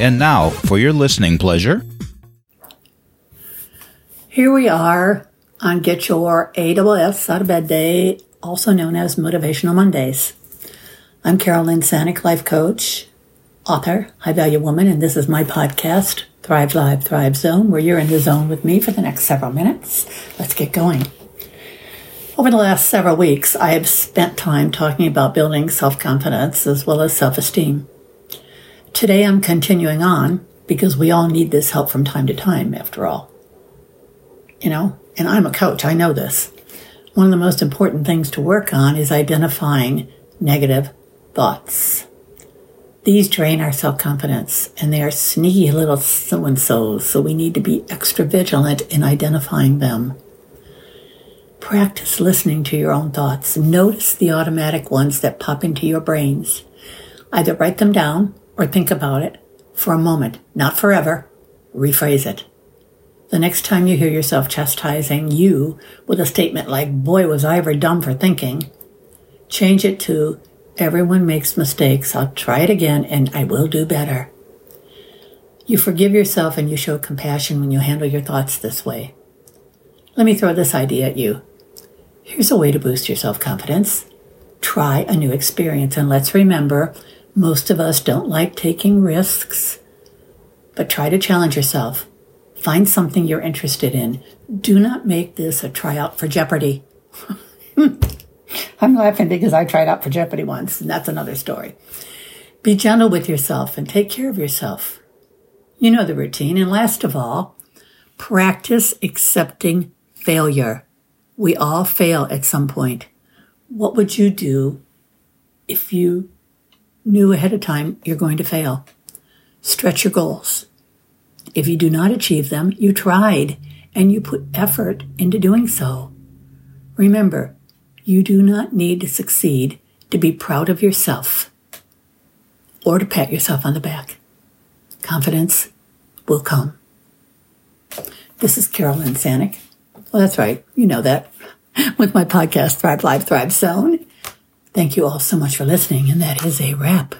And now, for your listening pleasure, here we are on Get Your AWS Out of Bed Day, also known as Motivational Mondays. I'm Carolyn Sanic, life coach, author, high value woman, and this is my podcast, Thrive Live, Thrive Zone, where you're in the zone with me for the next several minutes. Let's get going. Over the last several weeks, I have spent time talking about building self confidence as well as self esteem. Today I'm continuing on because we all need this help from time to time, after all. You know, and I'm a coach, I know this. One of the most important things to work on is identifying negative thoughts. These drain our self confidence and they are sneaky little so and so's, so we need to be extra vigilant in identifying them. Practice listening to your own thoughts. Notice the automatic ones that pop into your brains. Either write them down or think about it for a moment, not forever. Rephrase it. The next time you hear yourself chastising you with a statement like, boy, was I ever dumb for thinking, change it to, everyone makes mistakes. I'll try it again and I will do better. You forgive yourself and you show compassion when you handle your thoughts this way. Let me throw this idea at you. Here's a way to boost your self confidence. Try a new experience. And let's remember, most of us don't like taking risks, but try to challenge yourself. Find something you're interested in. Do not make this a tryout for Jeopardy. I'm laughing because I tried out for Jeopardy once, and that's another story. Be gentle with yourself and take care of yourself. You know the routine. And last of all, practice accepting failure. We all fail at some point. What would you do if you knew ahead of time you're going to fail? Stretch your goals. If you do not achieve them, you tried and you put effort into doing so. Remember, you do not need to succeed to be proud of yourself or to pat yourself on the back. Confidence will come. This is Carolyn Sanic. Well, that's right. You know that. With my podcast, Thrive Live, Thrive Zone. Thank you all so much for listening, and that is a wrap.